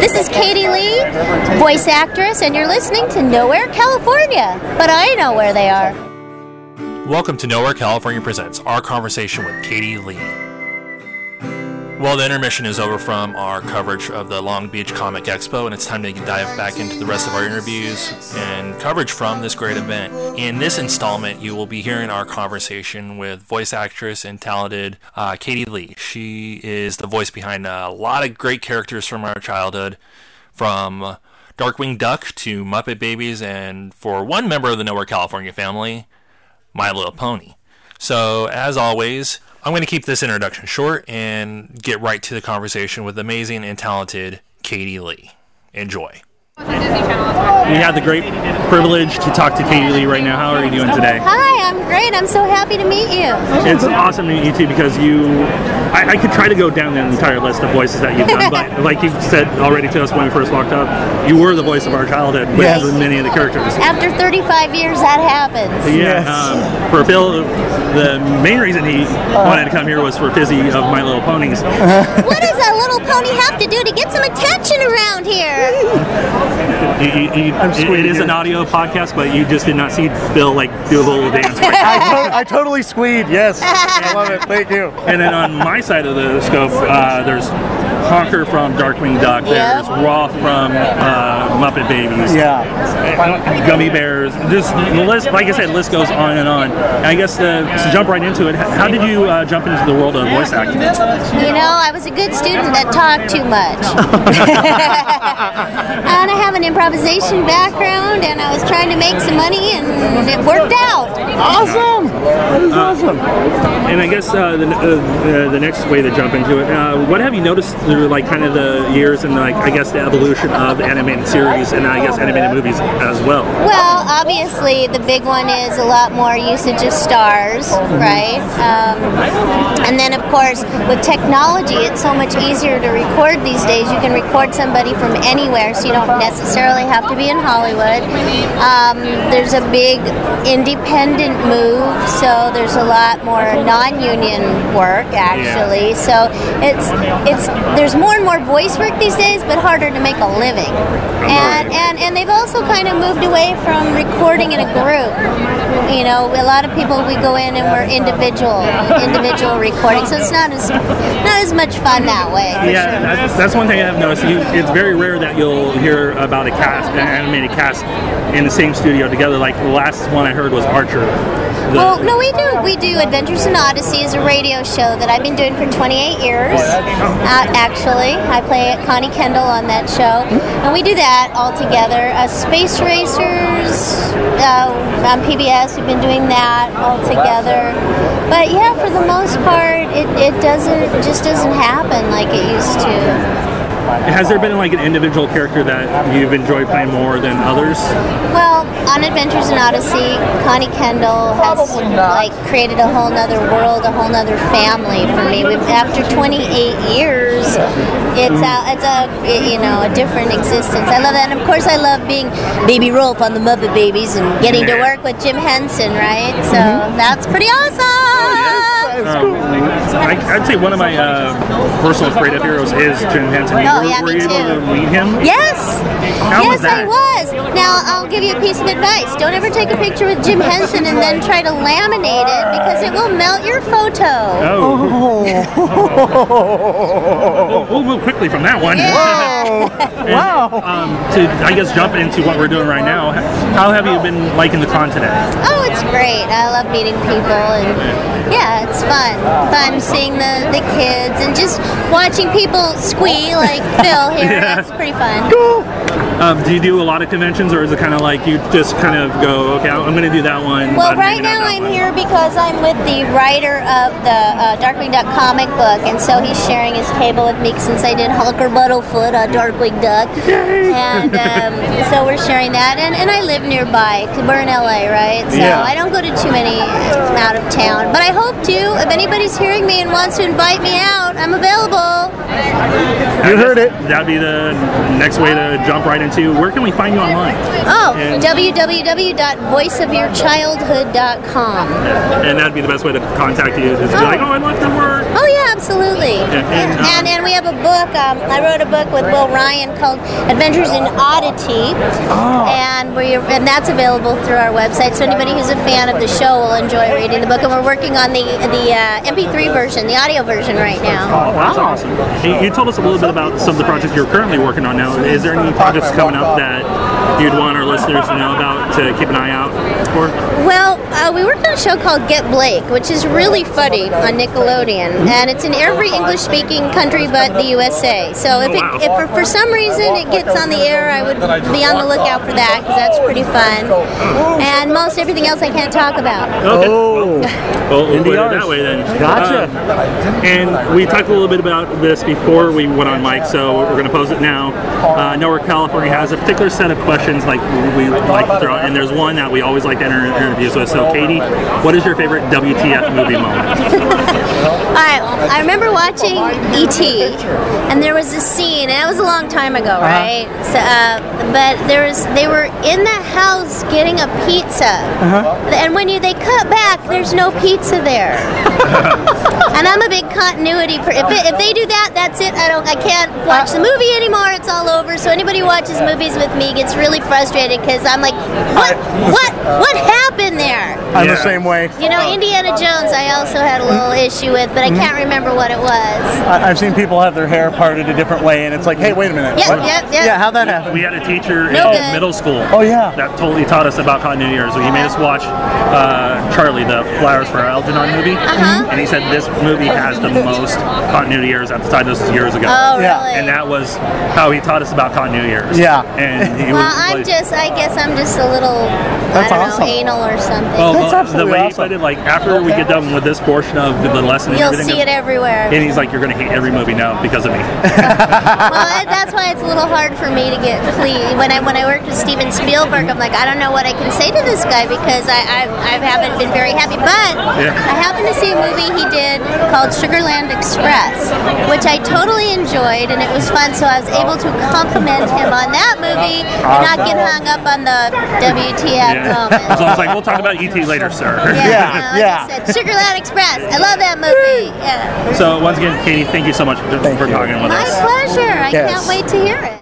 This is Katie Leigh, voice actress, and you're listening to Nowhere, California. But I know where they are. Welcome to Nowhere California Presents our conversation with Katie Leigh. Well, the intermission is over from our coverage of the Long Beach Comic Expo, and it's time to dive back into the rest of our interviews and coverage from this great event. In this installment, you will be hearing our conversation with voice actress and talented uh, Katie Leigh. She is the voice behind a lot of great characters from our childhood, from Darkwing Duck to Muppet Babies, and for one member of the Nowhere California family, My Little Pony. So, as always, I'm going to keep this introduction short and get right to the conversation with amazing and talented Katie Leigh. Enjoy. We had the great privilege to talk to Katie Leigh right now. How are you doing today? Hi, I'm great. I'm so happy to meet you. It's awesome to meet you too because you. I, I could try to go down the entire list of voices that you've done, but like you said already to us when we first walked up, you were the voice of our childhood with Yes. many of the characters. After 35 years, that happens. Yeah, um, for Phil, the main reason he wanted to come here was for Fizzy of My Little Ponies. What does a little pony have to do to get some attention around here? You- you- you- it- it is an audio podcast, but you just did not see Phil like do a little dance. right I, to- I totally squeed, yes. I love it, thank you. And then on my side of the scope, uh, there's Honker from Darkwing Duck. There's Rowlf from uh, Muppet Babies. Yeah. Gummy Bears. Just the list, like I said, the list goes on and on. And I guess to, to jump right into it, how did you uh, jump into the world of voice acting? You know, I was a good student that talked too much. and I have an improvisation background, and I was trying to make some money, and it worked out. Awesome! That is awesome. And I guess uh, the, uh, uh, the next way to jump into it, uh, what have you noticed through like kind of the years and like I guess the evolution of animated series and I guess animated movies as well? Well, obviously, the big one is a lot more usage of stars, right? Um, and then, of course, with technology, it's so much easier to record these days. You can record somebody from anywhere, so you don't necessarily have to be in Hollywood. Um, there's a big independent move, so there's a lot more non-union work actually. So it's it's there's more and more voice work these days, but harder to make a living. And and and they've also kind of moved away from recording in a group. You know, a lot of people we go in and we're individual individual recording, so it's not as not as much fun that way. Yeah, sure. that's, that's one thing I've noticed. You, it's very rare that you'll hear about a cast, an animated cast, in the same studio together. Like the last one I heard was Archer. The- Well, no, we do. We do Adventures in Odyssey is a radio show that I've been doing for 28 years. Uh, actually, I play Connie Kendall on that show, and we do that all together. Uh, Space Racers uh, on PBS. We've been doing that all together. But yeah, for the most part, it, it doesn't it just doesn't happen like it used to. Has there been like an individual character that you've enjoyed playing more than others? Well, on Adventures in Odyssey, Connie Kendall has like created a whole nother world, a whole nother family for me. We've, after 28 years, it's a, it's a you know a different existence. I love that, and of course, I love being Baby Rowlf on the Muppet Babies and getting to work with Jim Henson, right? So mm-hmm. that's pretty awesome. Oh, Um, I, I'd say one of my uh, personal creative heroes is Jim Henson. Oh, were, yeah, were me you able to meet him? Yes. How yes, was that? I was. Now, I'll give you a piece of advice. Don't ever take a picture with Jim Henson and then try to laminate it because it will melt your photo. Oh. We'll, we'll move quickly from that one. Yeah. wow. Um, to I guess jumping into what we're doing right now, how have you been liking the con today? Oh, it's great. I love meeting people and yeah, it's fun. Fun seeing the, the kids and just watching people squee like Phil here. Yeah. That's pretty fun. Cool. Um, do you do a lot of conventions, or is it kind of like you just kind of go, okay, I'm going to do that one? Well, right now I'm one." here because I'm with the writer of the uh, Darkwing Duck comic book, and so he's sharing his table with me since I did Honker Muddlefoot on Darkwing Duck, and um, so we're sharing that. And, and I live nearby 'cause we're in LA, right? So Yeah. I don't go to too many out of town, but I hope to. If anybody's hearing me and wants to invite me out, I'm available. You heard it. That'd be the next way to jump right into where can we find you online? Oh, And- www.voiceofyourchildhood.com. And that'd be the best way to contact you. Is be like, oh, I love your work. Oh yeah, absolutely. and, And, um, and, and we have a book. Um, I wrote a book with Will Ryan called Adventures in Oddity, oh. and we and that's available through our website. So anybody who's a fan of the show will enjoy reading the book. And we're working on the the uh, MP3 version, the audio version right now. Oh, that's awesome. You, you told us a little bit about some of the projects you're currently working on now. Is there any projects coming up that you'd want our listeners to know about to keep an eye out for? Well, uh, we worked on a show called Get Blake, which is really funny on Nickelodeon, and it's in every English-speaking country but the USA. So if, it, Wow. if for, for some reason it gets on the air, I would be on the lookout for that because that's pretty fun. And most everything else I can't talk about. Okay. Oh. Well, we'll put it that way then. Gotcha. Um, and we talked a little bit about this before we went on mic, so we're going to pose it now. Uh, Nowhere California has a particular set of questions like we like to throw, out, and there's one that we always like to enter interviews with. So, Katie, what is your favorite WTF movie moment? I, I remember watching E.T. and there was a scene, and it was a long time ago, uh-huh. right? So, uh, but there was they were in the house getting a pizza, uh-huh. and when you they cut back, there's no pizza there. and I'm a big continuity. Per- if, it, if they do that, that's it. I don't. I can't watch uh, the movie anymore. It's all over. So anybody who watches movies with me gets really frustrated because I'm like, what, what, what happened there? I'm the same way. You know, Indiana Jones, I also had a little issue with, but I Mm-hmm. can't remember what it was. I- I've seen people have their hair parted a different way, and it's like, hey, wait a minute. Yep, What- yep, yep. Yeah, how'd that happen? We had a teacher No in good. middle school. Oh, yeah. That totally taught us about continuity years. So he made us watch uh, Charlie, the Flowers for Algernon movie, Uh-huh. and he said this movie has the most continuity years at the time. This was years ago. Oh, Yeah. really? and that was how he taught us about continuity years. Yeah. And he well, was I'm just, I guess I'm just a little, That's I don't awesome. know, anal or something. Well, That's the- absolutely the way he awesome. put it, like after we get done with this portion of the lesson, You'll everything, see it everywhere. and he's like, "You're gonna hate every movie now because of me." well, that's why it's a little hard for me to get pleased. When I when I worked with Steven Spielberg, I'm like, I don't know what I can say to this guy because I I, I haven't been very happy. But Yeah. I happened to see a movie he did called Sugarland Express, which I totally enjoyed, and it was fun. So I was able to compliment him on that movie and not get hung up on the WTF Yeah. moment. so I was like, "We'll talk about ET later, sir." Yeah, Yeah, you like yeah. I said, Sugarland Express. I love that movie. Yeah. So once again, Katie, thank you so much for, for talking with My us. My pleasure. I Yes. can't wait to hear it.